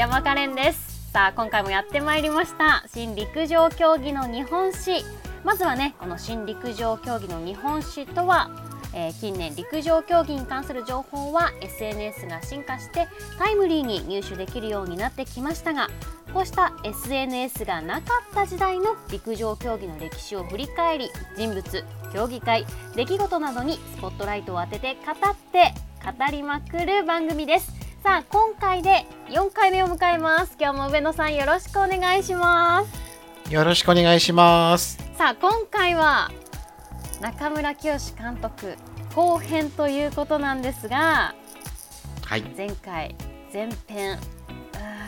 山カレンです。さあ今回もやってまいりました。新陸上競技の日本史。まずはねこの新陸上競技の日本史とはえー、近年陸上競技に関する情報は SNS が進化してタイムリーに入手できるようになってきましたがこうした SNS がなかった時代の陸上競技の歴史を振り返り人物競技会出来事などにスポットライトを当てて語って語りまくる番組です。さあ今回で4回目を迎えます。今日も上野さんよろしくお願いします。よろしくお願いします。さあ今回は中村清監督後編ということなんですが、はい、前回前編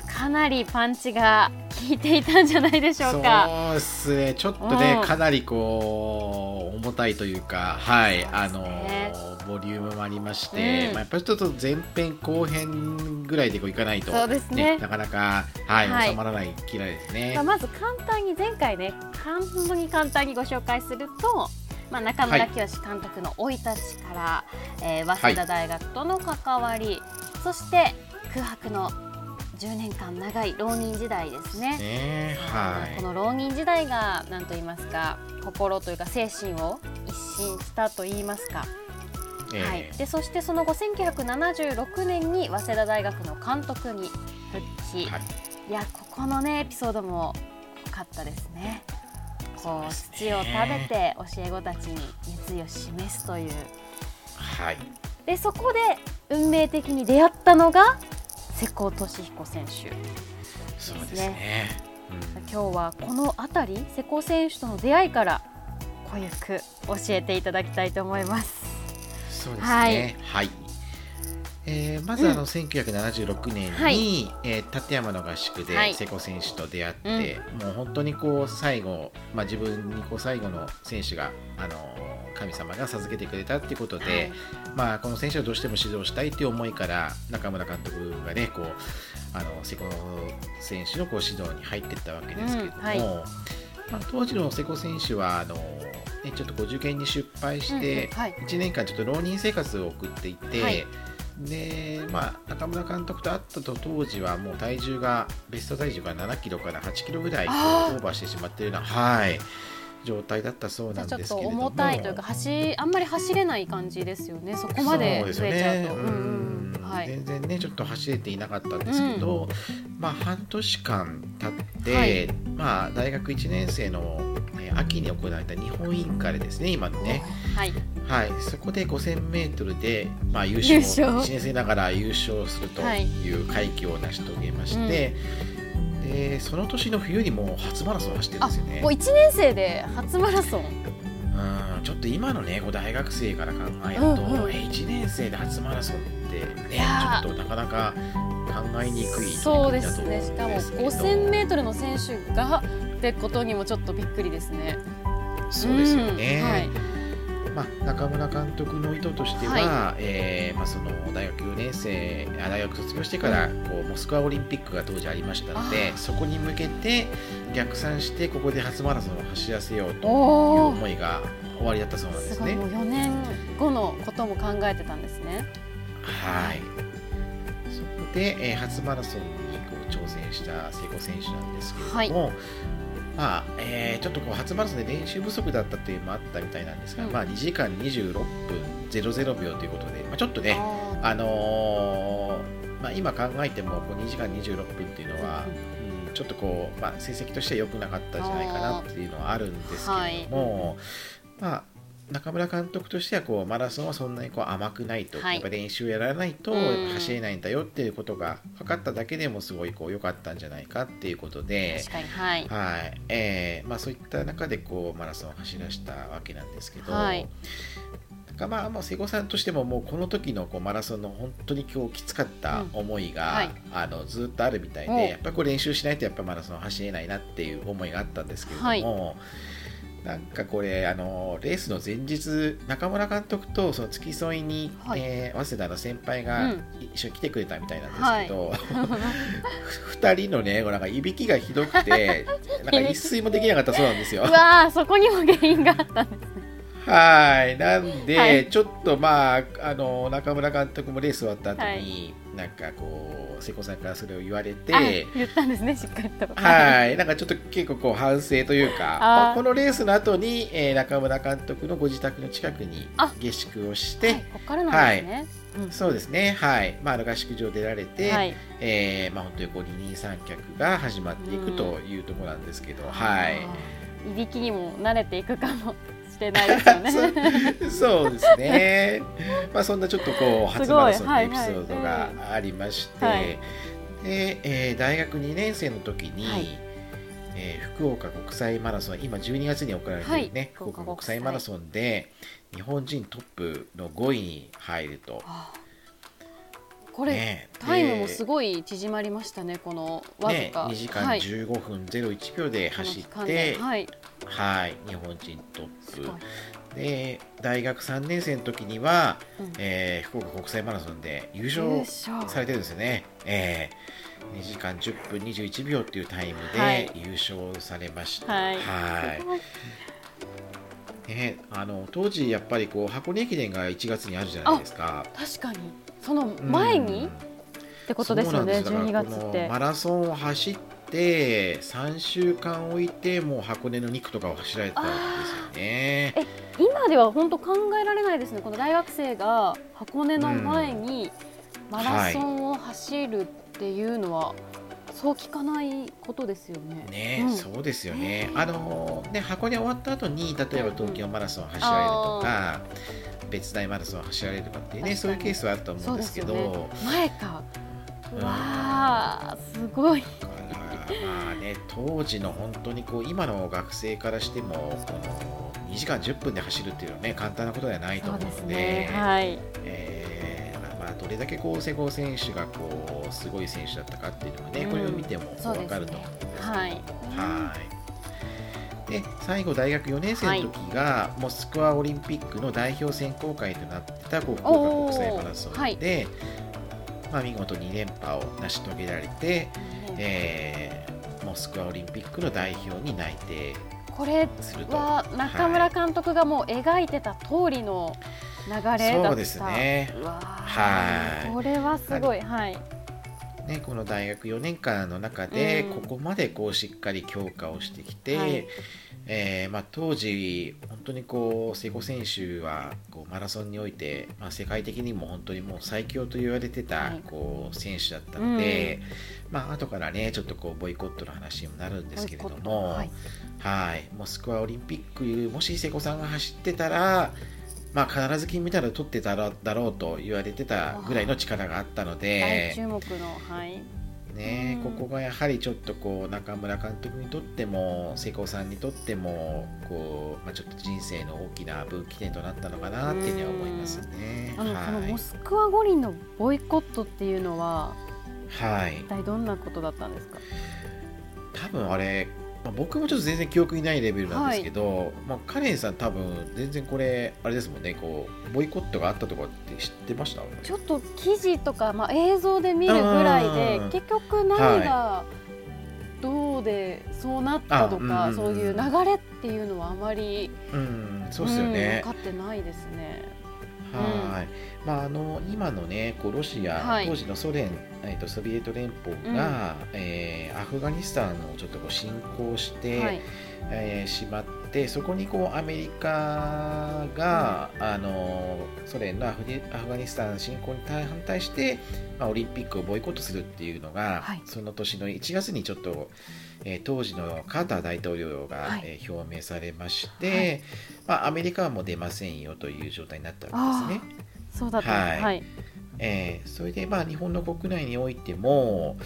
かなりパンチが効いていたんじゃないでしょうか。そうですね、ちょっとね、かなりこう重たいというか、はい、ね、あのボリュームもありまして、うん、まあやっぱりちょっと前編後編ぐらいでこういかないと、そうですね、なかなかはい、はい、収まらない嫌いですね。まず簡単に前回ね、本当に簡単にご紹介すると。まあ、中村清監督の生い立ちから、はい、えー、早稲田大学との関わり、はい、そして空白の10年間長い浪人時代ですね。ねはい、この浪人時代が何と言いますか心というか精神を一新したと言いますか。えー、はい、でそしてその後1976年に早稲田大学の監督に復帰、はい、いやここのねエピソードも良かったですね。こう土を食べて教え子たちに熱意を示すという。はい、でそこで運命的に出会ったのが瀬古利彦選手、ね、そうですね、うん、今日はこの辺り瀬古選手との出会いから濃ゆく教えていただきたいと思います。そうですね。はい、はいえー、まずあの、うん、1976年に、はい、えー、立山の合宿で瀬古選手と出会って、はい、もう本当にこう最後、まあ、自分にこう最後の選手が、あの神様が授けてくれたっていうことで、はい、まあ、この選手をどうしても指導したいという思いから中村監督がねこうあの瀬古選手のこう指導に入っていったわけですけれども、うんまあ、当時の瀬古選手はあのね、ちょっとこう受験に失敗して、1年間ちょっと浪人生活を送っていて。で、まあ、中村監督と会ったと当時はもう体重がベスト体重が7キロから8キロぐらいオーバーしてしまっているような、はい、状態だったそうなんですけれども。重たいというか走あんまり走れない感じですよね。そこまで増えちゃうと。うね、うんはい、全然ねちょっと走れていなかったんですけど、うん、まあ半年間経って、はい、まあ大学1年生の秋に行われた日本インカレですね今のね、はい、はい、そこで 5000m で、まあ、優勝。優勝。1年生ながら優勝するとい。う快挙を成し遂げまして、はいうん、でその年の冬にも初マラソンを走ってるんですよね。もう1年生で初マラソン。うん。ちょっと今のね大学生から考えると、うんうん、1年生で初マラソンってねちょっとなかなか考えにくいそうですね。しかも 5000m の選手がってことにもちょっとびっくりですね。そうですよね、うんはい。まあ、中村監督の意図としては、はい、えー、まあ、その大学4年生大学卒業してからこうモスクワオリンピックが当時ありましたのでそこに向けて逆算してここで初マラソンを走らせようという思いが終わりだったそうなんですね。す4年後のことも考えてたんですね。はい。そこで、えー、初マラソンにこう挑戦した聖子選手なんですけれども、はいまあえー、ちょっとこう初マラソンで練習不足だったというのもあったみたいなんですが、うん、まあ、2時間26分00秒ということで、まあ、ちょっとね、あのー、まあ、今考えてもこう2時間26分っていうのは、うん、ちょっとこう、まあ、成績としては良くなかったんじゃないかなっていうのはあるんですけども、はい、まあ中村監督としてはこうマラソンはそんなにこう甘くないと、はい、やっぱ練習やらないと走れないんだよっていうことが分かっただけでもすごいこう良かったんじゃないかっていうことではい、はい。えーまあ、そういった中でこうマラソンを走らせたわけなんですけど、はい、なんかまあ、まあ、瀬古さんとしてももうこの時のこうマラソンの本当に今日きつかった思いが、うん。はい、あのずっとあるみたいでやっぱこう練習しないとやっぱマラソン走れないなっていう思いがあったんですけれども。はいなんかこれあのレースの前日中村監督とその付き添いに、はい、えー、早稲田の先輩が一緒に来てくれたみたいなんですけど、うんはい、2人のねなんかいびきがひどくて なんか一睡もできなかったそうなんですよ。うわそこにも原因があったんですね。はい。なんで、はい、ちょっとまああの中村監督もレース終わった後に、なんかこう瀬古さんからそれを言われて言ったんですねしっかりと。はい。なんかちょっと結構こう反省というかこのレースの後に、えー、中村監督のご自宅の近くに下宿をして、はい、ここからなんですね、はい。うん、そうですね、はい、まあ、合宿場出られて、はい、えー、まあ、本当にこう二人三脚が始まっていくというところなんですけど、うん、はい。いびきにも慣れていくかもしれないですよねそ。そうですね。まあ、そんなちょっとこう初マラソンのエピソードがありまして、はいはい、で、えー、大学2年生の時に、はい、えー、福岡国際マラソン今12月に行われているね、福岡国際マラソンで日本人トップの5位に入ると。これ、ね、タイムもすごい縮まりましたね、このわずか、ね、2時間15分01秒で走って、はい、はい、日本人トップ。で大学3年生の時には、うん、えー、福岡国際マラソンで優勝されてるんですよね。えー、2時間10分21秒っていうタイムで優勝されました。はい、はい。ね、あの当時やっぱりこう箱根駅伝が1月にあるじゃないですか。確かに。その前に、ってことですよね12月って。マラソンを走って3週間置いてもう箱根の2区とかを走られたんですよね。え今では本当考えられないですね。この大学生が箱根の前にマラソンを走るっていうのは、うんそう聞かないことですよね。ね、うん、そうですよね。あのね箱根終わった後に例えば東京マラソン走られるとか、うん、別大マラソン走られるとかっていうねそういうケースはあると思うんですけど、ね、前か。わあすごい。まあね当時の本当にこう今の学生からしてもこの2時間10分で走るっていうのはね簡単なことではないと思うので、ね、はい。えーどれだけこう瀬古選手がこうすごい選手だったかっていうのがね、うん、これを見ても分かると思います、ね、はい。はい。で最後大学4年生の時が、はい、モスクワオリンピックの代表選考会となってた福岡国際マラソンで、はい、まあ、見事2連覇を成し遂げられて、えー、モスクワオリンピックの代表に内定これは中村監督がもう描いてた通りの流れだった。そうですね。はい。これはすごい。はい。ね、この大学4年間の中でここまでこうしっかり強化をしてきて、うんはい、えー、まあ、当時、本当にこう瀬古選手はこうマラソンにおいて、まあ、世界的にも本当にもう最強と言われてたこう選手だったので、うん、まあ後からねちょっとこうボイコットの話にもなるんですけれども、はい、はい。モスクワオリンピックもし瀬古さんが走ってたらまあ、必ず金メダルを取ってただろうと言われてたぐらいの力があったので、注目の、はいね、ここがやはりちょっとこう中村監督にとっても瀬古さんにとってもこう、まあ、ちょっと人生の大きな分岐点となったのかなっていうには思いますね。あの、はい、このモスクワ五輪のボイコットっていうのは、はい、一体どんなことだったんですか？多分あれまあ、僕もちょっと全然記憶にないレベルなんですけど、はい、まあ、カレンさん多分全然これあれですもんねこうボイコットがあったとかって知ってました？ちょっと記事とか、まあ、映像で見るぐらいで結局何がどうでそうなったとか、はい、そういう流れっていうのはあまり、うん、そうですよね、うん、分かってないですね。はい、うん、まああの今のねこうロシア、はい、当時のソ連、えーと、ソビエト連邦が、うん、えー、アフガニスタンをちょっとこう侵攻して、はい、えー、しまってそこにこうアメリカが、うん、あのソ連のアフアフガニスタン侵攻に反対して、まあ、オリンピックをボイコットするっていうのが、はい、その年の1月にちょっとえー、当時のカーター大統領が、はい、えー、表明されまして、はい、まあ、アメリカはもう出ませんよという状態になったわけですね。そうだった、はい、はい、えー、それで、まあ、日本の国内においても、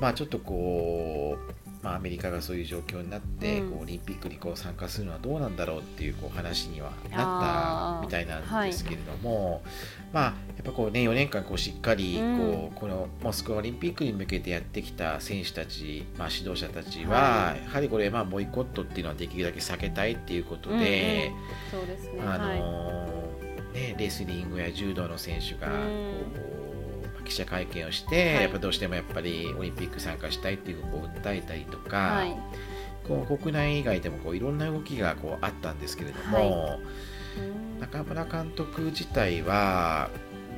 まあ、ちょっとこうまあ、アメリカがそういう状況になって、うん、こうオリンピックにこう参加するのはどうなんだろうっていうこう話にはなったみたいなんですけれども、はい、まあ、やっぱこうね4年間こうしっかりこう、うん、このモスクワオリンピックに向けてやってきた選手たち、まあ、指導者たちは、はい、やはりこれまあボイコットっていうのはできるだけ避けたいっていうことで、そうですね。あのねレスリングや柔道の選手がこう、記者会見をして、はい、やっぱどうしてもやっぱりオリンピック参加したいっていうことを訴えたりとか、はい、こう国内以外でもこういろんな動きがこうあったんですけれども、はい、中村監督自体は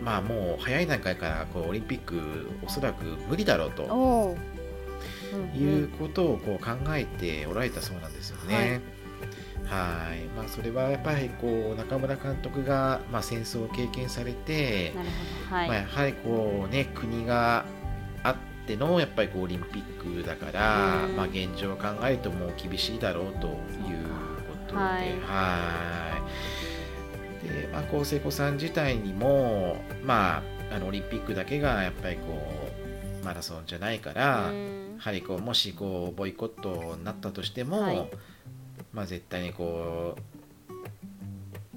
まあもう早い段階からこうオリンピックおそらく無理だろうということをこう考えておられたそうなんですよね。はい、まあ、それはやっぱりこう中村監督が、まあ、戦争を経験されて、はい。まあ、やはりこう、ね、国があってのやっぱりこうオリンピックだから、まあ、現状を考えるともう厳しいだろうということで。はい。で、まあ、こう聖子さん自体にも、まあ、あのオリンピックだけがやっぱりこうマラソンじゃないから、やはりこうもしこうボイコットになったとしても、はい、まあ、絶対にこう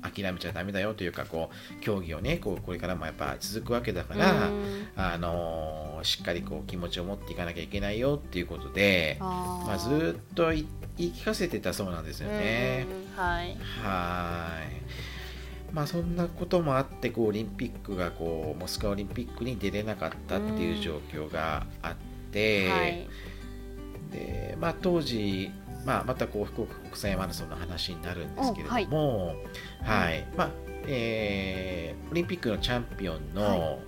諦めちゃだめだよというかこう競技をねこうこれからもやっぱ続くわけだから、あのしっかりこう気持ちを持っていかなきゃいけないよっていうことでまあ、ずっと言い聞かせてたそうなんですよね。はい。はい。まあ、そんなこともあってこうオリンピックがこうモスクワオリンピックに出れなかったっていう状況があって、はい、でまあ、当時、まあ、またこう福岡国際マラソンの話になるんですけれども、はい、はい、まあえー、オリンピックのチャンピオンの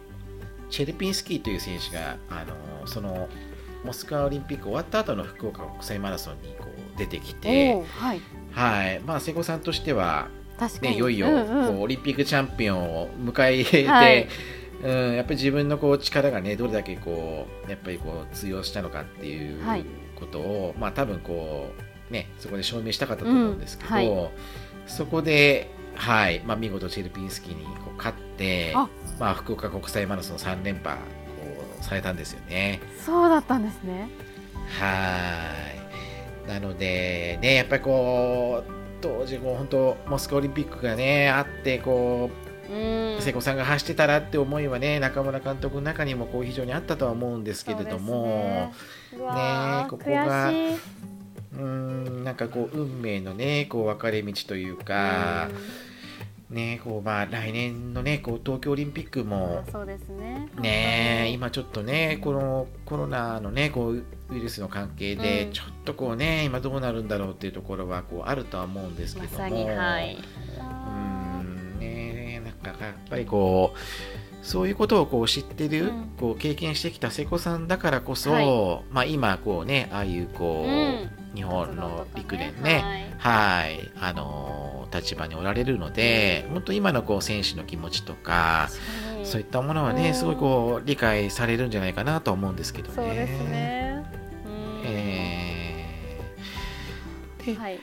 チェルピンスキーという選手が、あのそのモスクワオリンピック終わった後の福岡国際マラソンにこう出てきて、はい、はい、まあ、瀬古さんとしてはね、いよいよ、こうオリンピックチャンピオンを迎えて、はい、うん、やっぱり自分のこう力がねどれだけこうやっぱりこう通用したのかっていうことを、はい、まあ多分こうねそこで証明したかったと思うんですけど、うんはい、そこではいまあ見事チェルピンスキーにこう勝ってまあ福岡国際マラソン3連覇こうされたんですよね。そうだったんですね。はいなのでねやっぱりこう当時もう本当モスクワオリンピックがねあってこう瀬古さんが走ってたらって思いはね中村監督の中にもこう非常にあったとは思うんですけれども。ね。ねここがうんなんかこう運命のねこう分かれ道というか。ねこうまあ、来年の、ね、こう東京オリンピックも、ね。ね今ちょっとねこのコロナの、ね、こうウイルスの関係で、ちょっとこうね今どうなるんだろうっていうところはこうあるとは思うんですけども、まはい、うんやっぱりこうそういうことをこう知ってる、うん、こう経験してきた瀬古さんだからこそ、はい、まあ、今こうねああいうこう、うん、日本の陸連ね、はい、はい、あの立場におられるので、本当今のこう選手の気持ちとかそういったものはね、すごいこう理解されるんじゃないかなと思うんですけどね。そうですね。えー、で、はい、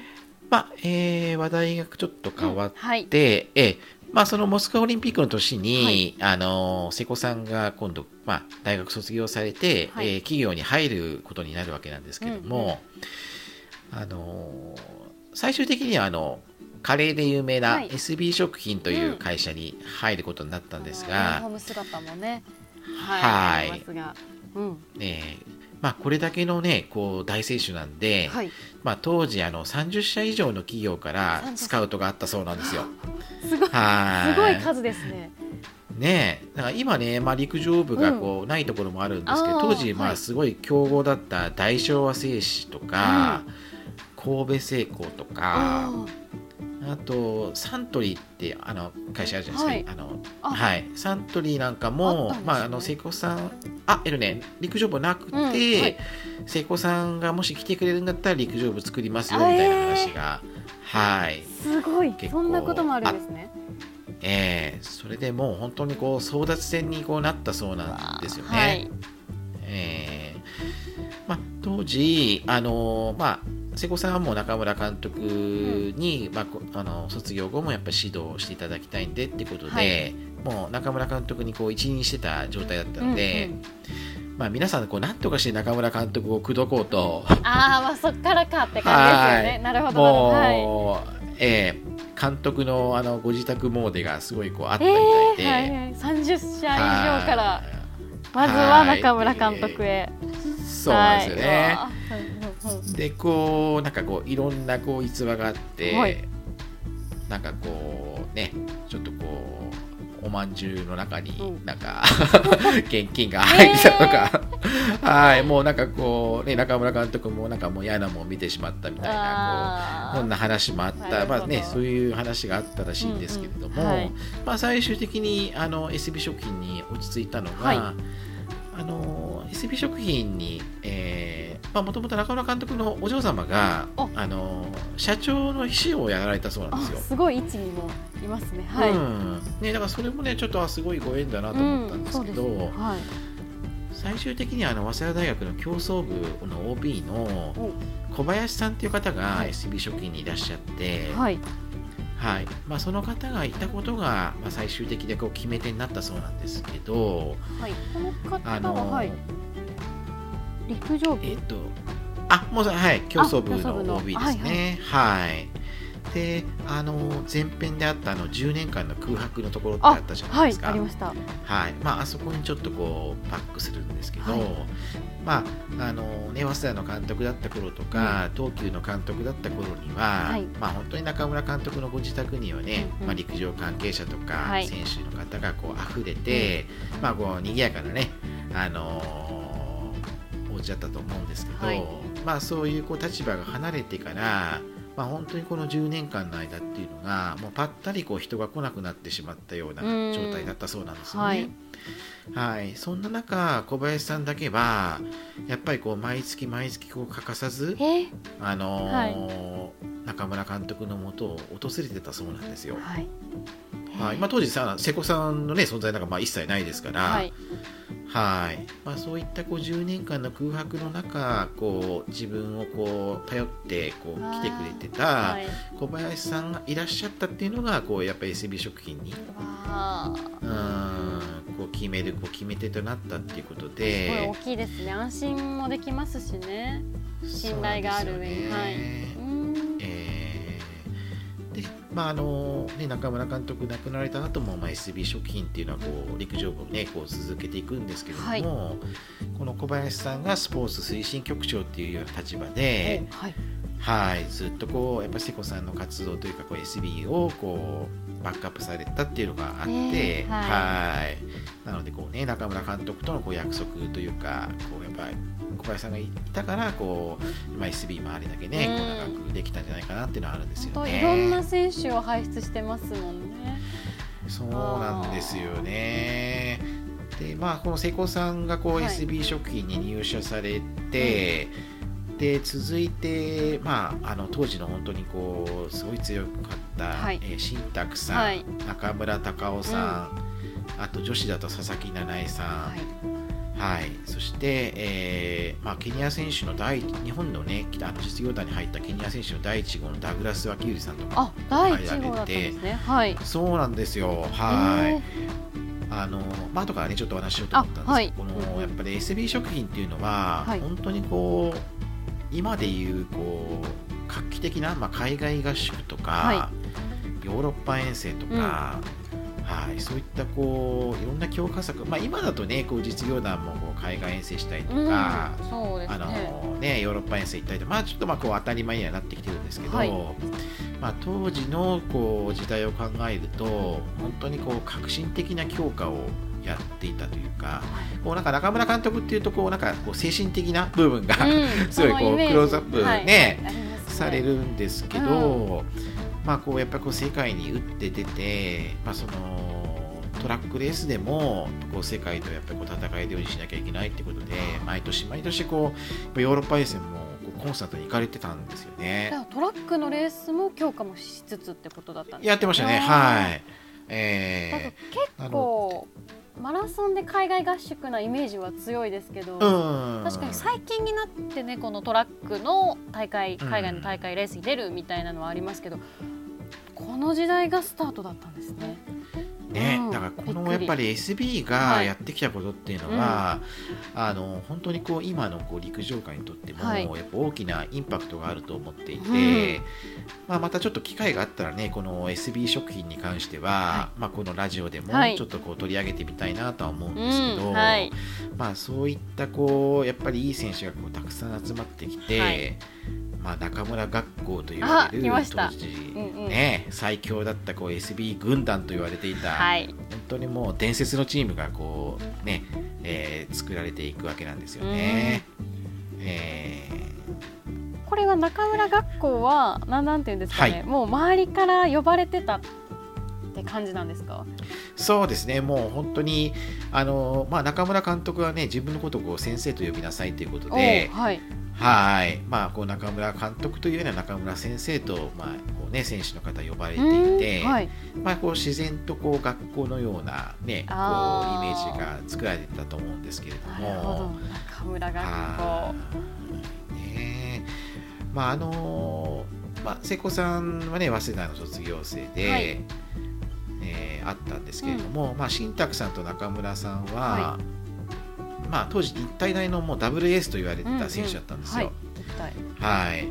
まあ、えー、話題がちょっと変わって、うん。はい、えまあ、そのモスクワオリンピックの年に、はい、あの瀬古さんが今度、まあ、大学卒業されて、はい、えー、企業に入ることになるわけなんですけども、うんうん、あの最終的にはあのカレーで有名な SB 食品という会社に入ることになったんですが、うん、姿もね。はい、うん、ねまあ、これだけの、ね、こう大選手なんで、はい、まあ、当時あの30社以上の企業からスカウトがあったそうなんですよ。すごいすごい数ですね。ねだから今ね、まあ、陸上部がこう、ないところもあるんですけど、当時まあすごい強豪だった大昭和製紙とか、神戸製鋼とか。あとサントリーってあの会社あるじゃないですか、はい、あのはい、サントリーなんかも、ね、まああの聖子さんあえるね。陸上部なくて、うんはい、聖子さんがもし来てくれるんだったら陸上部作りますよみたいな話が、えー、はい。すごい。そんなこともあるんですね。えー、それでもう本当にこう争奪戦にこうなったそうなんですよね。はい、えー、まあ、当時あのまあ瀬古さんはもう中村監督に、まあ、あの卒業後もやっぱり指導していただきたいんでってことで、はい、もう中村監督にこう一任してた状態だったので、うんうん。まあ、皆さんこう何とかして中村監督を口説こうと。ああまあそっからかって感じですよね。なるほどもう、はい、えー、監督のあのご自宅詣でがすごいこうあったみたいで、えーはいはい、30社以上からまずは中村監督へ、そうなんですよね、はいでこうなんかこういろんなこう逸話があって、はい、なんかこうねちょっとこおまんじゅうの中になんか、うん、現金が入ってたとか、えー、はいもうなんかこう、ね、中村監督もなんかもう嫌なもん見てしまったみたいなこうこんな話もあった。まあね、そういう話があったらしいんですけれども、うんうんはい、まあ、最終的にあの SB 食品に落ち着いたのが、はい、あの SB 食品に、えー、もともと中村監督のお嬢様があの社長の秘書をやられたそうなんですよ。すごい位置にもいますね。はい。うん、ねだからそれもねちょっとすごいご縁だなと思ったんですけど、うんね。はい、最終的にあの早稲田大学の競争部の OB の小林さんっていう方が SB 食品にいらっしゃって、はい、はいまあ、その方がいたことが、まあ、最終的でこう決め手になったそうなんですけど、はい、この方は、はい、陸上部。えっ、とあもうはい。競争部の OB ですね。はい、はいであの前編であったあの10年間の空白のところってあったじゃないですか。はい、ありました。はい。まあ、あそこにちょっとこうパックするんですけど、はい、まああのね早稲田の監督だった頃とか、東急の監督だった頃には、はい、まあ本当に中村監督のご自宅にはね、うんうん、まあ、陸上関係者とか、選手の方がこう溢れて、まあこう賑やかなねあのー、お家だったと思うんですけど、まあそういうこう立場が離れてから。まあ、本当にこの10年間の間っていうのがもうぱったりこう人が来なくなってしまったような状態だったそうなんですよね。はい、はい、そんな中小林さんだけはやっぱりこう毎月毎月こう欠かさず、あのーはい、中村監督のもとを訪れてたそうなんですよ。はい。はい。まあ、当時さ瀬古さんの、ね、存在なんかまあ一切ないですから、はい。はい。まあ、そういったこう10年間の空白の中こう自分をこう頼ってこう来てくれてた小林さんがいらっしゃったっていうのがこうやっぱり SB 食品に。うん。こう決めるこう決め手となったっていうことで。大きいですね。安心もできますしね。信頼がある上に、ね、はい。まああのね、中村監督亡くなられた後も、まあ、SB 食品っていうのはこう陸上部を、ね、こう続けていくんですけれども、はい、この小林さんがスポーツ推進局長っていうような立場で、はい、はい、ずっとこうやっぱ瀬古さんの活動というかこう SB をこうバックアップされたっていうのがあって、えー、はいなのでこう、ね、中村監督とのこう約束というかこうやっぱり小林さんがいたからこう、まあ、SB もあれだけね、こう長くできたんじゃないかなっていうのはあるんですよね。いろんな選手を輩出してますもんね。そうなんですよね。でまあこの瀬古さんがこう、はい、SB 食品に入社されて、うん、で続いて、まあ、あの当時の本当にこうすごい強かった、はい、えー、新宅さん、はい、中村隆夫さん、うん、あと女子だと佐々木七重さん、はい。はい、そして、えーまあ、ケニア選手の第日本の,、ね、あの実業団に入ったケニア選手の第1号のダグラス・ワキウリさんとか入られて、ねはい、そうなんですよ。はい。あのまあ後からねちょっとお話しようと思ったんですけど、はい、このやっぱり SB 食品っていうのは、はい、本当にこう今でいうこう画期的な、まあ、海外合宿とか、はい、ヨーロッパ遠征とか、うん。はい、そういったこういろんな強化策、まあ、今だとねこう実業団もこう海外遠征したりとか、うんね、あのね、ヨーロッパ遠征行ったりとか、まあ、ちょっとまあこう当たり前にはなってきてるんですけど、はい、まあ、当時のこう時代を考えると本当にこう革新的な強化をやっていたというか、こうなんか中村監督っていうとこうなんかこう精神的な部分が、うん、すごいこうクローズアップね、されるんですけど。うん。まあ、こうやっぱこう世界に打って出て、まあ、そのトラックレースでもこう世界とやっぱりこう戦えるようにしなきゃいけないってことで毎年毎年こうヨーロッパ遠征もコンサートに行かれてたんですよね。トラックのレースも強化もしつつってことだったんですかやってましたね。はい。えー、結構マラソンで海外合宿なイメージは強いですけど、確かに最近になってねこのトラックの大会海外の大会レースに出るみたいなのはありますけど、この時代がスタートだったんですね。ね、うん、だからこのやっぱり SB がやってきたことっていうのは、あの本当にこう今のこう陸上界にとっても、やっぱ大きなインパクトがあると思っていて、うん、まあ、またちょっと機会があったらねこの SB 食品に関しては、はい、まあ、このラジオでもちょっとこう取り上げてみたいなとは思うんですけど、はい、まあ、そういったこうやっぱりいい選手がこうたくさん集まってきて、まあ、中村学校と言われる当時、うんうん、ね、最強だったこう SB 軍団と言われていた、はい、本当にもう伝説のチームがこうね、えー、作られていくわけなんですよね。えー、これは中村学校は何なんていうんですかね、はい、もう周りから呼ばれてたって感じなんですか？そうですね、もう本当にあの、まあ、中村監督はね、自分のことをこう先生と呼びなさいということで、はい、はい。まあ、こう中村監督というような中村先生と、まあこうね、選手の方呼ばれていて、はい、まあ、こう自然とこう学校のような、ね、こうイメージが作られてたと思うんですけれども。中村学校ね。まああのまあ、瀬古さんはね早稲田の卒業生で、はい、えー、あったんですけれども、うん、まあ、新宅さんと中村さんは、はい、まあ、当時日体大のもうダブルエースと言われてた選手だったんですよ。うんうん、はい、はい。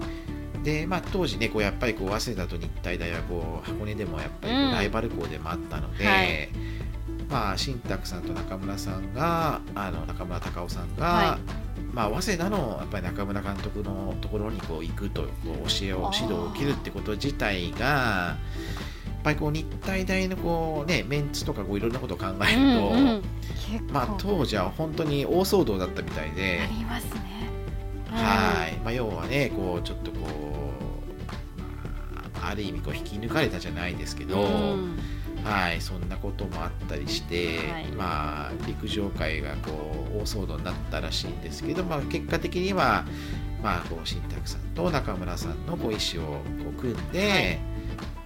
でまあ、当時ねこうやっぱりこう早稲田と日体大はこう箱根でもやっぱりこうライバル校でもあったので、うんはい、まあ、新宅さんと中村さんがあの中村隆夫さんが、はい、まあ、早稲田のやっぱり中村監督のところにこう行くと教えを指導を受けるってこと自体がぱりこう日体大のこう、ね、メンツとかこういろんなことを考えると、うんうん、まあ、当時は本当に大騒動だったみたいで。ありますね。はい、まあ、要はねこうちょっとこう、あ、る意味こう引き抜かれたじゃないですけど、うん、はい、そんなこともあったりして、はい、まあ、陸上界がこう大騒動になったらしいんですけど、まあ、結果的には、まあ、こう新宅さんと中村さんのこう意思をこう組んで、はい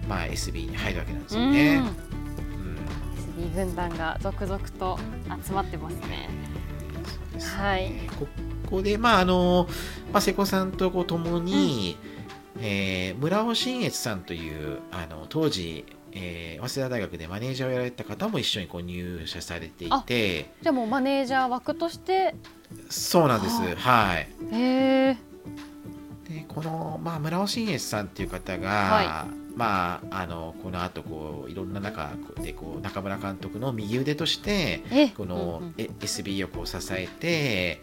まあ、SB に入るわけなんですよね。うん、SB 軍団が続々と集まってますね。すね。はい、ここで、まああのまあ、瀬古さんとこう共に、うん、えー、村尾信越さんというあの当時、えー、早稲田大学でマネージャーをやられた方も一緒にこう入社されていて。じゃあもうマネージャー枠として？そうなんです。はい。へえでこの、まあ、村尾信越さんっていう方が、はいまあ、あのこの後こういろんな中でこう中村監督の右腕としてこの、SB をこう支えて、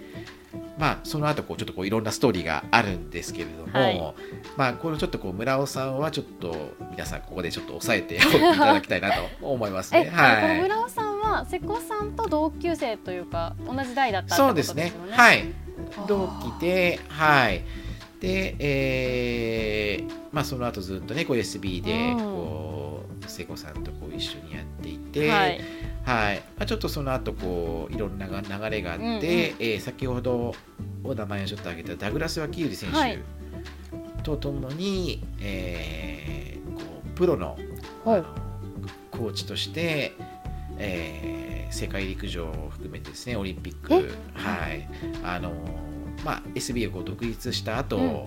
まあ、その後こうちょっとこういろんなストーリーがあるんですけれども、はい、まあ、このちょっとこう村尾さんはちょっと皆さんここでちょっと押さえておいていただきたいなと思いますね。はい、村尾さんは瀬古さんと同級生というか同じ代だったそうですね。はい、同期で、はい。で、えーまあ、その後ずっとねこう SB でこう聖子さんとこう一緒にやっていて、はい、はい、まあ、ちょっとその後こういろんな流れがあって、うんうん、えー、先ほどお名前をちょっと挙げたダグラス・ワキウリ選手とともに、はい、えー、こうプロの,、はい、コーチとして、えー、世界陸上を含めてですねオリンピック、はい。あのまあ、SB をこう独立した後、うん、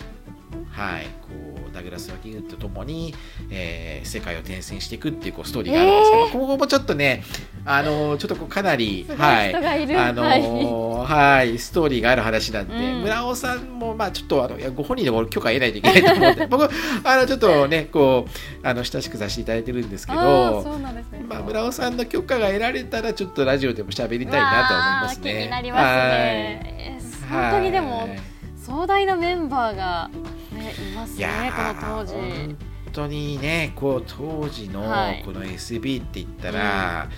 はいこうダグラス・ワキンとともに、えー、世界を転戦していくっていうこうストーリーがあるんですけど、えー、ここもちょっとねあのちょっとこうかなりはい。あのはい、ストーリーがある話なんで、うん、村尾さんもまあちょっとあのご本人でも許可得ないといけないと思って 僕あのちょっとねこうあの親しくさせていただいてるんですけどね、まあ、村尾さんの許可が得られたらちょっとラジオでも喋りたいなと思いますね。気になりますね。本当にでも壮大なメンバーがねいますねこの当時。本当にねこう当時のこの SB って言ったら、は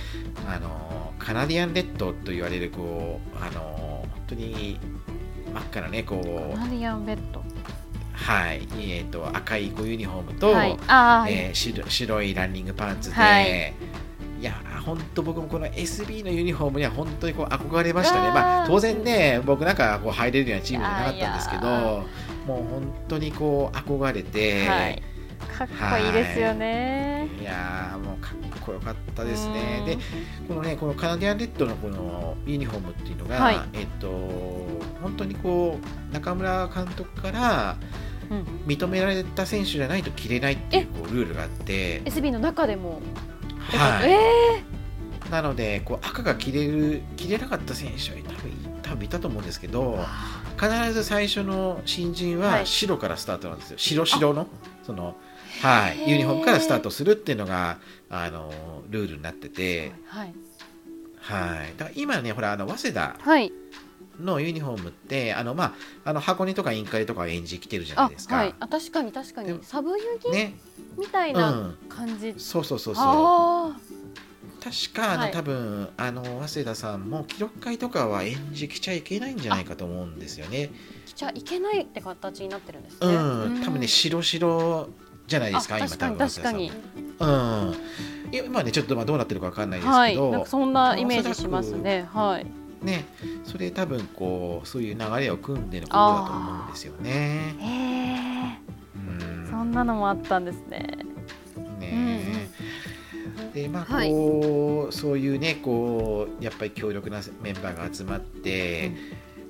い、あのカナディアンレッドと言われるこうあの本当に真っ赤なねこうカナディアンレッド。はい、えーと、赤いこうユニフォームと、はい。えー、白白いランニングパンツで、はい、いや本当僕もこの SB のユニフォームには本当にこう憧れましたね。まあ当然ね僕なんかこう入れるようなチームじゃなかったんですけどもう本当にこう憧れて、はい、かっこいいですよね。い。やもうかっこよかったですね。でこのねこのカナディアンレッドのこのユニフォームっていうのが、はい、えっと本当にこう中村監督から認められた選手じゃないと着れないっていうこうルールがあって SB の中でも？はい、えー、なのでこう赤が切れる切れなかった選手は多分多分いたと思うんですけど必ず最初の新人は白からスタートなんですよ、白白のその、はい、ユニフォームからスタートするっていうのがあのルールになってて、はい、はい、だから今ねほらあの早稲田、はいのユニフォームってあの、まあ、あの箱根とかインカレとか演じきてるじゃないですか。はい、あ確かに確かにサブユギ、ね、みたいな感じ、うん、そうそうそうそう確かあの、はい、多分あの早稲田さんも記録会とかは演じきちゃいけないんじゃないかと思うんですよね。きちゃいけないって形になってるんですね。うん、多分ね白白じゃないですか今多分確かに。うん。今ねちょっとまあどうなってるかわかんないですけど、はい、そんなイメージしますね。はい。ね、それ多分こうそういう流れを組んでのことだと思うんですよね。へえ。うん、そんなのもあったんですね。ね。うん、でまあこう、はい、そういうねこうやっぱり強力なメンバーが集まって。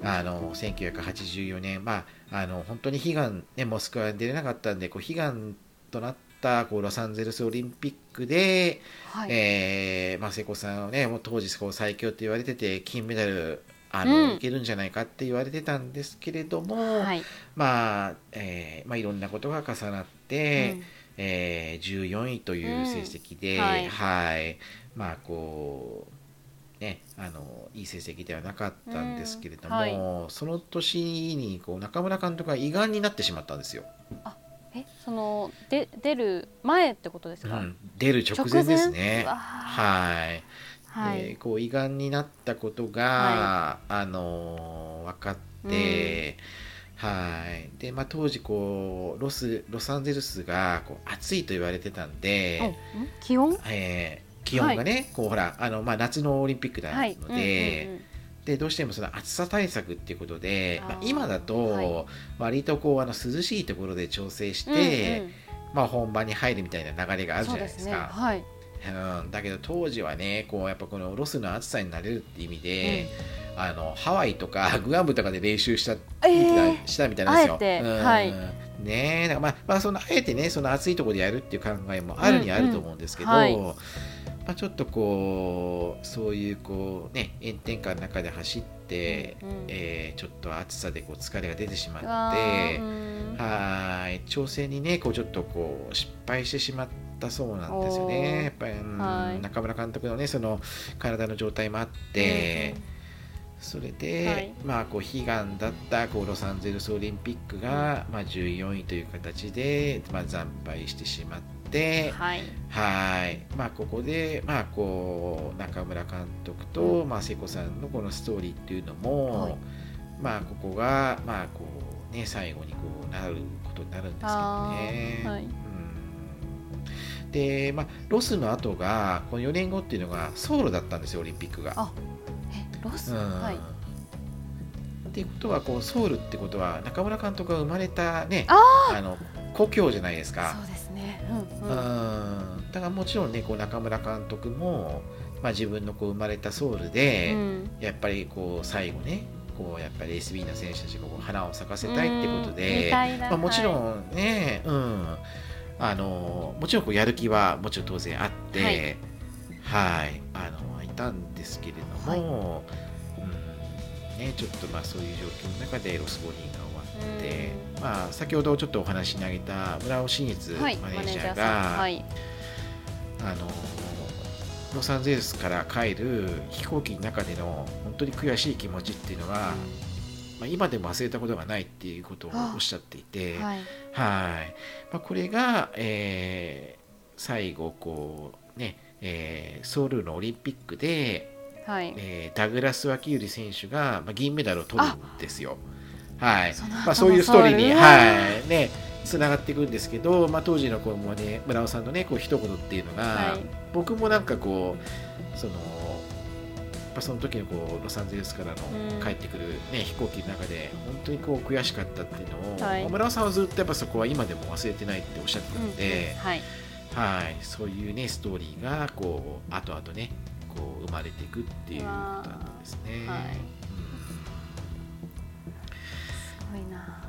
うん、あの1984年、まあ、あの本当に悲願、ね、モスクワに出れなかったんでこう悲願となったこうロサンゼルスオリンピックで、はい、えー、まあ、瀬古さんをねもう当時こう最強って言われてて金メダルあの、うん、いけるんじゃないかって言われてたんですけれども、はい、まあ、えー、まあいろんなことが重なって、うん、えー、14位という成績で、うん、はい、はい、まあこうね、あのいい成績ではなかったんですけれども、はい、その年にこう中村監督が胃がんになってしまったんですよ。あえそので出る前ってことですか、うん、出る直前ですね。はい。はい、こう胃がんになったことが、はい、あの分かって、うん、はい。で、まあ、当時こうロスロサンゼルスがこう暑いと言われてたんで気温、えー、気温がね、はい、こうほらあの、まあ、夏のオリンピックなので、はい。うんうんうんでどうしてもその暑さ対策っていうことで、まあ、今だと割とこうあの涼しいところで調整して、うんうん、まあ、本番に入るみたいな流れがあるじゃないですか。すね。はい、うん、だけど当時はねこうやっぱこのロスの暑さになれるっていう意味で、うん、あのハワイとか グアムとかで練習した,、えー、したみたいなんですよ。うん、はい。ねまあ、まあ、そのあえてねその暑いところでやるっていう考えもあるにはあると思うんですけど、うんうん。はいまあ、ちょっとこうそういうこうね炎天下の中で走って、うん、えー、ちょっと暑さでこう疲れが出てしまってはい。調整にねこうちょっとこう失敗してしまったそうなんですよね。やっぱり、はい、中村監督のねその体の状態もあって。うんそれで、はい、まあこう悲願だったこうロサンゼルスオリンピックが、まあ、14位という形で、まあ、惨敗してしまって、はい、はい。まあ、ここで、まあ、こう中村監督と、まあ、瀬古さんのこのストーリーっていうのも、はい、まあ、ここが、まあこうね、最後にこうなることになるんですけどね。はい、うん、で、まあ、ロスの後がこの4年後っていうのがソウルだったんですよオリンピックが。あロス、うん、はい。っていうことはこうソウルってことは中村監督が生まれたねあの故郷じゃないですか。そうですね、うん、うん、だからもちろんねこう中村監督も、まあ、自分のこう生まれたソウルで、うん、やっぱりこう最後ねこうやっぱり SB の選手たちがこう花を咲かせたいってことで、まあ、もちろんね、はい、うん。あのもちろんこうやる気はもちろん当然あって、はい、はい、あのいたんですけれども、はい。ね、ちょっとまあそういう状況の中でロスボディがまあ、先ほどちょっとお話に挙げた村尾真一マネージャーが、はい、あのロサンゼルスから帰る飛行機の中での本当に悔しい気持ちっていうのは、まあ、今でも忘れたことがないっていうことをおっしゃっていて、はい。まあ、これが、えー、最後こうね、えー、ソウルのオリンピックではい。えー、ダグラス・ワキユリ選手が、まあ、銀メダルを取るんですよ。はい。まあ、そういうストーリーに、はいね、つながっていくんですけど、まあ、当時のこう、ね、村尾さんの、ね、こう一言っていうのが、はい、僕もなんかこうそのぱその時のこうロサンゼルスからの帰ってくる、ね、飛行機の中で本当にこう悔しかったっていうのを、はい、村尾さんはずっとやっぱそこは今でも忘れてないっておっしゃってたので、うんうん、はい、はい、そういうねストーリーがこう後々ねこう生まれていくっていうことなんですね。はい、すごいな。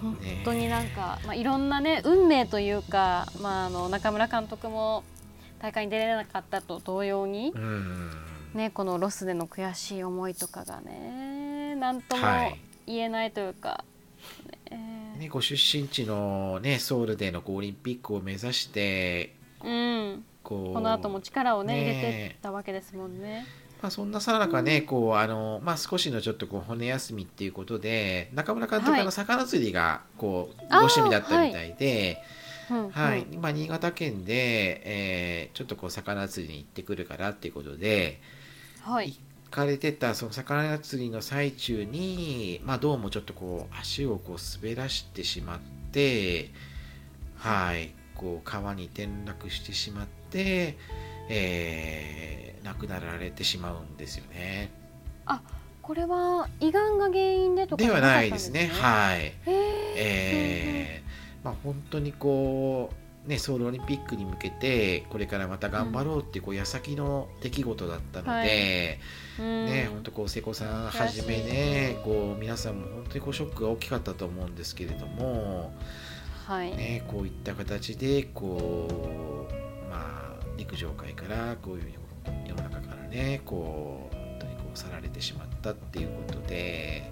本当になんか、まあ、いろんなね運命というか、まあ、あの中村監督も大会に出れなかったと同様に、ね、このロスでの悔しい思いとかがね何とも言えないというか。はいね、ご出身地の、ね、ソウルでのオリンピックを目指して、うん、こうこの後も力をね、ね、入れてたわけですもんね。まあ、そんなさなかね、こうあのまあ、少しのちょっとこう骨休みっていうことで中村監督の魚釣りがこう、ご趣味だったみたいで、はい、今新潟県で、えー、ちょっとこう魚釣りに行ってくるからっていうことで、はい、行かれてたその魚釣りの最中に、まあ、どうもちょっとこう足をこう滑らしてしまって、はい、こう川に転落してしまって、えー、亡くなられてしまうんですよね。あこれは胃がんが原因でとかではないですね。はい。えーまあ、本当にこう、ね、ソウルオリンピックに向けてこれからまた頑張ろうっていうこう矢先の出来事だったので、はい、ね、本当こう瀬古さんはじめねこう皆さんも本当にこうショックが大きかったと思うんですけれども、はいね、こういった形でこう、まあ、陸上界からこういう世の中からねこう本当にこう去られてしまったっていうことで。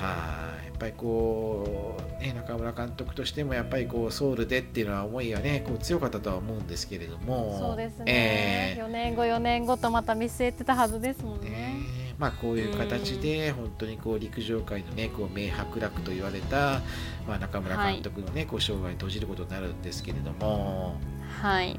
はい、やっぱりこう、ね、中村監督としてもやっぱりこうソウルでっていうのは思いがねこう強かったとは思うんですけれどもそうですね、えー、4年後4年後とまた見据えてたはずですもんね。ねまあ、こういう形で本当にこう陸上界の、ね、こう名伯楽と言われた、まあ、中村監督のね、はい、こう生涯に閉じることになるんですけれども。はい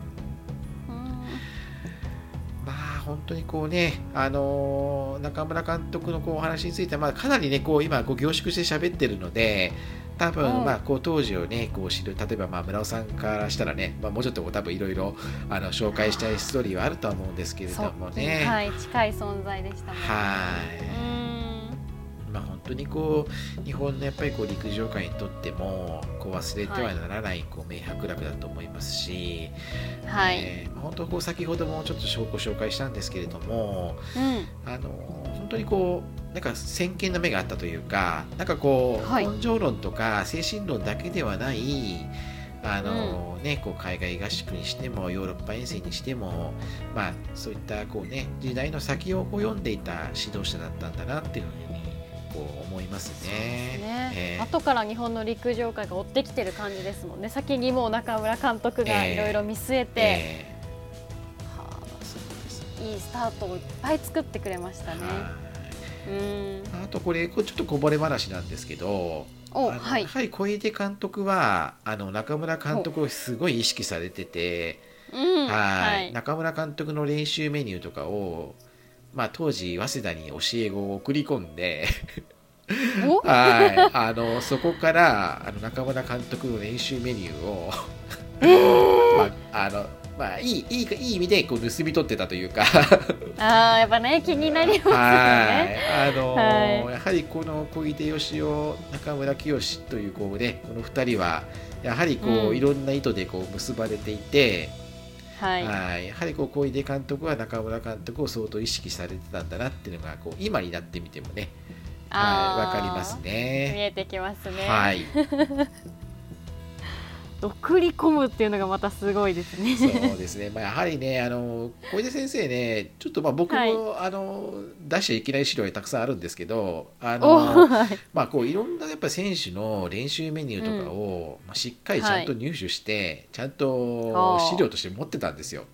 本当にこうね、あのー、中村監督のこうお話については、まあ、かなりね、こう今こう凝縮して喋ってるので、多分、まあ、こう当時をね、こう知る、例えば、まあ、村尾さんからしたらね、まあ、もうちょっと多分いろいろあの紹介したいストーリーはあるとは思うんですけれどもね。はい、近い存在でしたもんね。はい。当にこう日本のやっぱりこう陸上界にとってもこう忘れてはならないこう名伯楽だと思いますし、はい。えー、本当こう先ほどもちょっとご紹介したんですけれども、うん、あの本当にこうなんか先見の目があったというかなんかこう、はい、根性論とか精神論だけではないあの、うん、ね、こう海外合宿にしてもヨーロッパ遠征にしても、まあ、そういったこう、ね、時代の先を読んでいた指導者だったんだなっていうふうにこう思いますね。すね。えー、後から日本の陸上界が追ってきてる感じですもんね。先にもう中村監督がいろいろ見据えて、えー、はあ、いいスタートをいっぱい作ってくれましたね。うん。あとこれちょっとこぼれ話なんですけど。はい、やはり小出監督はあの中村監督をすごい意識されてて、うん、はい、中村監督の練習メニューとかをまあ、当時早稲田に教え子を送り込んで はい。あのそこからあの中村監督の練習メニューをまあ、あのまあいいいいいい意味でこう盗み取ってたというか。ああやっぱね気になりますよね。あの、はい、やはりこの小出義雄中村清というこうねこの2人はやはりこう、うん、いろんな意図でこう結ばれていてはい、はいやはりこう小出監督は中村監督を相当意識されてたんだなっていうのがこう今になってみてもねはい、かりますね。見えてきますね。はい。送り込むっていうのがまたすごいですね。そうですね。まあやはりね、あの小出先生ね、ちょっとまあ僕も、はい、あの出しちゃいけない資料がたくさんあるんですけど、あのまあこういろんなやっぱ選手の練習メニューとかを、うん、まあしっかりちゃんと入手して、はい、ちゃんと資料として持ってたんですよ。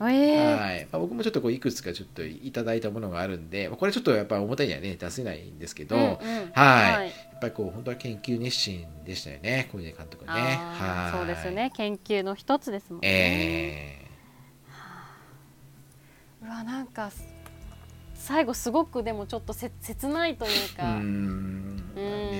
えー、はい。まあ、僕もちょっとこういくつかちょっといただいたものがあるんで、これちょっとやっぱ表にはね出せないんですけど、うんうん、はい、はい、ぱりこう本当は研究熱心でしたよね小出監督ね。はい。そうですよね。研究の一つですもんね、えー、うわなんか最後すごくでもちょっとせ切ないというかうん。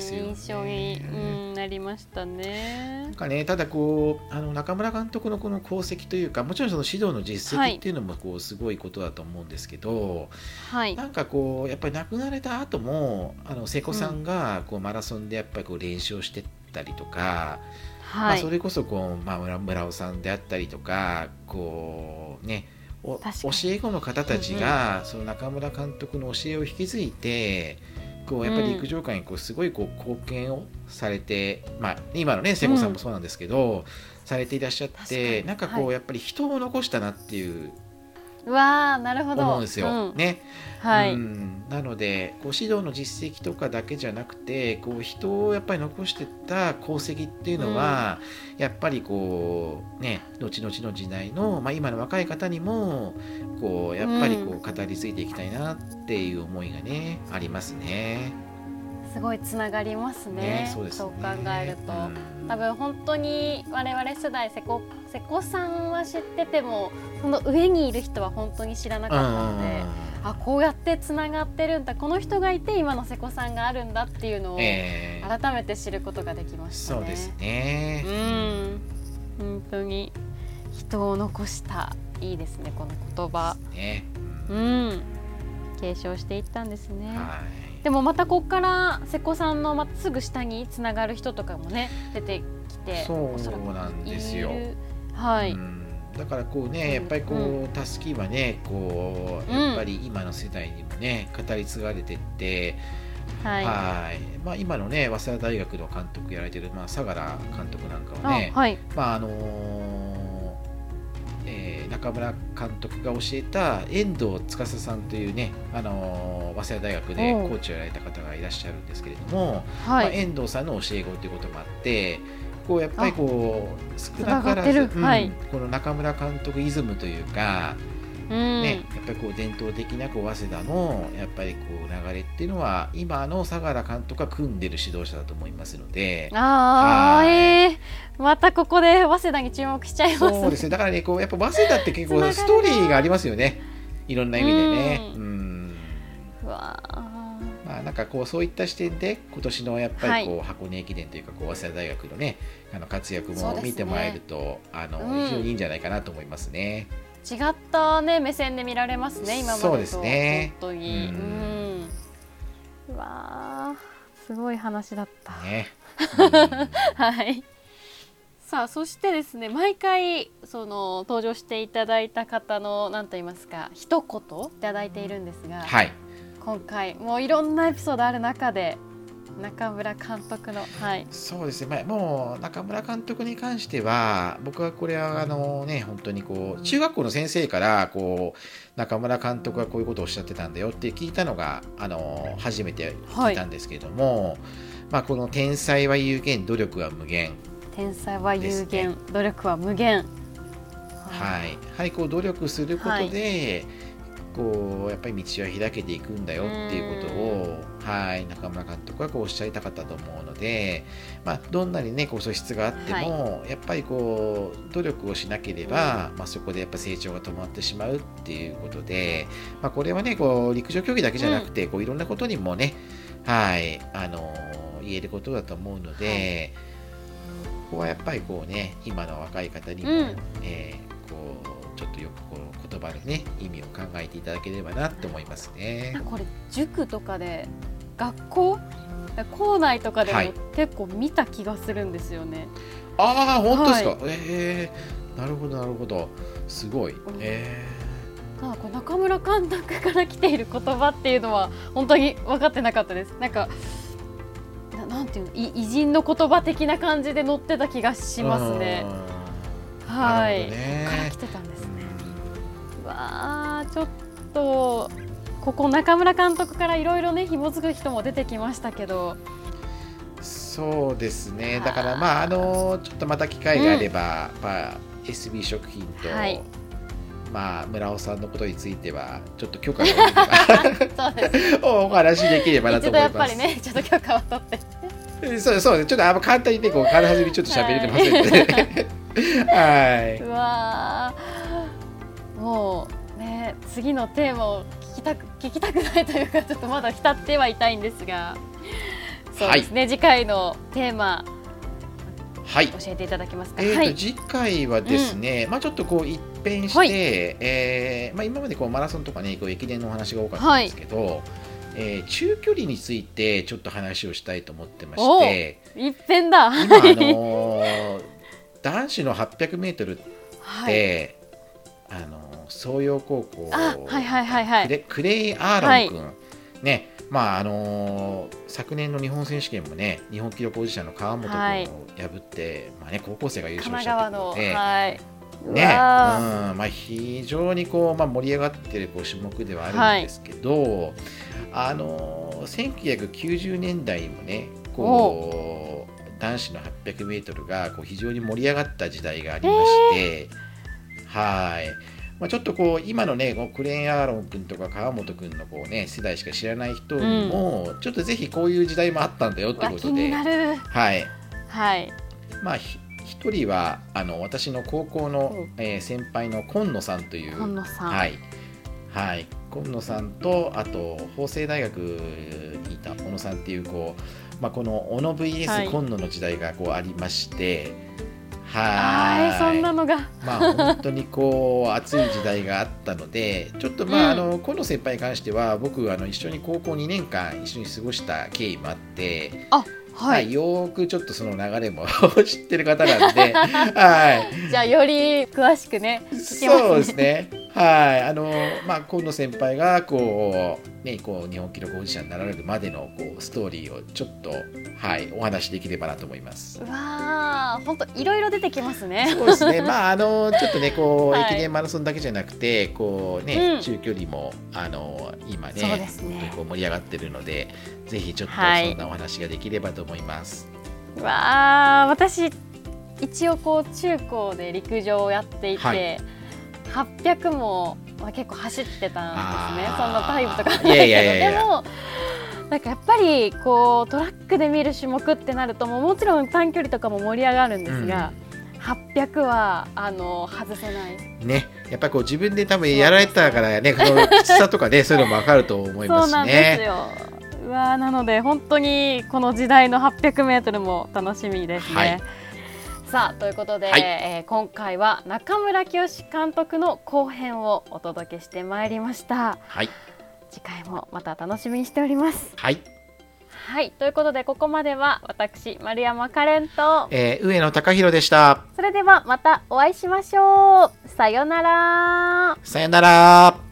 印象に、うん、なりましたね。なんかねただこうあの中村監督のこの功績というかもちろんその指導の実績っていうのもこうすごいことだと思うんですけど、はい、なんかこうやっぱり亡くなられた後もあの瀬古さんがこうマラソンでやっぱりこう練習をしてったりとか。まあ、それこそこう、まあ、村村尾さんであったりとかこうね教え子の方たちが、その中村監督の教えを引き継いでこうやっぱり陸上界にこうすごいこう貢献をされて、まあ、今のね聖子さんもそうなんですけど、されていらっしゃってなんかこう、やっぱり人を残したなっていうわなるほど。思うんですよ。うん、ね、はい、うん、なのでこう指導の実績とかだけじゃなくてこう人をやっぱり残してた功績っていうのは、うん、やっぱりこうね後々の時代の、まあ、今の若い方にもこうやっぱりこう語り継いでいきたいなっていう思いがね、ありますね。すごいつながりますね。ねそう、ね、考えると、うん、多分本当に我々世代瀬古瀬古さんは知っててもその上にいる人は本当に知らなかったので、あこうやってつながってるんだこの人がいて今の瀬古さんがあるんだっていうのを改めて知ることができましたね。そうですね。うん本当に人を残したいいですねこの言葉。ね、うん、継承していったんですね。はいでもまたここから瀬古さんのますぐ下につながる人とかもね出てきてそうなんですよ。はい、だからこうねやっぱりこうたすきはねこうやっぱり今の世代にもね語り継がれてって。はい。まあ、今のね早稲田大学の監督やられてる、まあ、相良監督なんかはね、はい、まああのーえー、中村監督が教えた遠藤司さんというね、あのー、早稲田大学でコーチをやられた方がいらっしゃるんですけれども、はい、まあ、遠藤さんの教え子ということもあってこうやっぱりこう少なからず、うんはい、この中村監督イズムというか、ね、やっぱりこう伝統的なこう早稲田のやっぱりこう流れっていうのは今の相良監督が組んでる指導者だと思いますので。ああ、えー、またここで早稲田に注目しちゃいます、ね、そうですね。だからねこうやっぱ早稲田って結構ストーリーがありますよね。いろんな意味でね。うん、うわまあ、なんかこうそういった視点で今年のやっぱりこう箱根駅伝というかこう早稲田大学のねあの活躍も見てもらえると、ね、あの非常にいいんじゃないかなと思いますね。違ったね目線で見られますね今までと。そうですね。本当に、うん、うわすごい話だった。ね、はい。さあそしてですね毎回その登場していただいた方の何と言いますか一言いただいているんですが、はい、今回もういろんなエピソードある中で中村監督の、はい、そうですね、まあ、もう中村監督に関しては僕はこれはあのね本当にこう中学校の先生からこう中村監督がこういうことをおっしゃってたんだよって聞いたのがあの初めて聞いたんですけれども、はい、まあ、この「天才は有限努力は無限」天才は有限、ね、努力は無限。はい、はい、こう努力することで、はい。こうやっぱり道は開けていくんだよっていうことを、はい、中村監督はこうおっしゃりたかったと思うので、まあ、どんなにねこう素質があっても、はい、やっぱりこう努力をしなければ、まあ、そこでやっぱ成長が止まってしまうっていうことで、まあ、これはねこう陸上競技だけじゃなくて、こういろんなことにもね、はいあの言えることだと思うので、はい、ここはやっぱりこうね今の若い方にも、うん、えー、こうちょっとよくこう言葉でね意味を考えていただければなって思いますね。これ塾とかで学校？校内とかでも結構見た気がするんですよね。はい、ああ本当ですか？はい、えー、なるほどなるほどすごい。えー、ただこれ中村監督から来ている言葉っていうのは本当に分かってなかったです。なんかななんていうの？偉人の言葉的な感じで載ってた気がしますね。はい。ね、から来てたんですね。わあちょっとここ中村監督からいろいろね紐づく人も出てきましたけど。そうですね。だからまああのちょっとまた機会があれば、うん、まあ SB 食品と、はい、まあ村尾さんのことについてはちょっと許可が。お話できればなと思います。やっぱりねちょっと許可を取って。そうそうちょっとあんま簡単にねこう軽はずみちょっと喋れてませんので、はい。うわもうね次のテーマを聞きたく聞きたくないというかちょっとまだ浸ってはいたいんですが。そうですね、はい、次回のテーマはい、教えていただけますか？えーはい、次回はですね、うん、まあちょっとこう一変して、はい、えー、まあ今までこうマラソンとかね、こう駅伝のお話が多かったんですけど、はい、えー、中距離についてちょっと話をしたいと思ってまして、一変だ。今あのー、男子の800メートルって、あの総陽高校はいはいはいはい、クレイ・アーロン君、はい、ねまああのー、昨年の日本選手権もね日本記録保持者の川本君を破って、はい、まあね、高校生が優勝したということで、はい、ね、うんまあ、非常にこう、まあ、盛り上がってるこう種目ではあるんですけど、はい、あの1990年代にもねこう男子の 800m がこう非常に盛り上がった時代がありまして、はい、まあ、ちょっとこう今のねクレーン・アーロン君とか川本君のこう、ね、世代しか知らない人にも、うん、ちょっとぜひこういう時代もあったんだよってことで、はい、はい、まあ一人はあの私の高校の、えー、先輩の今野さんという今野さん。はい。はい、今野さんとあと法政大学にいた小野さんっていうこう、まあ、この小野 VS 今野の時代がこうありまして、はい、そんなのが。まあ本当にこう熱い時代があったので ちょっとまあ、あの今野先輩に関しては僕あの一緒に高校2年間一緒に過ごした経緯もあってあはい、よくちょっとその流れも 知ってる方なんで、はい、じゃあより詳しくね、ね、そうですねはいあのまあ今野先輩がこうねこう日本記録保持者になられるまでのこうストーリーをちょっとはいお話しできればなと思います。わあ本当いろいろ出てきますね。そうですね。まああの ちょっとねこう、はい、駅伝マラソンだけじゃなくてこうね、うん、中距離もあの今ねね。こう盛り上がってるのでぜひちょっとそんなお話ができればと思います、はい、わあ私一応こう中高で陸上をやっていて、はい800も、まあ、結構走ってたんですね。そんなタイムとかないけどでもなんかやっぱりこうトラックで見る種目ってなるとももちろん短距離とかも盛り上がるんですが、うん、800はあの外せない。ねやっぱりこう自分で多分やられたからねこのきつさとかねそういうのも分かると思いますしね。そうなんですよ。うわなので本当にこの時代の 800m も楽しみですね。はいさあということで、はい、えー、今回は中村清監督の後編をお届けしてまいりました。はい。次回もまた楽しみにしております。はい。はいということでここまでは私丸山カレンと、えー、上野貴弘でした。それではまたお会いしましょう。さよなら。さよなら。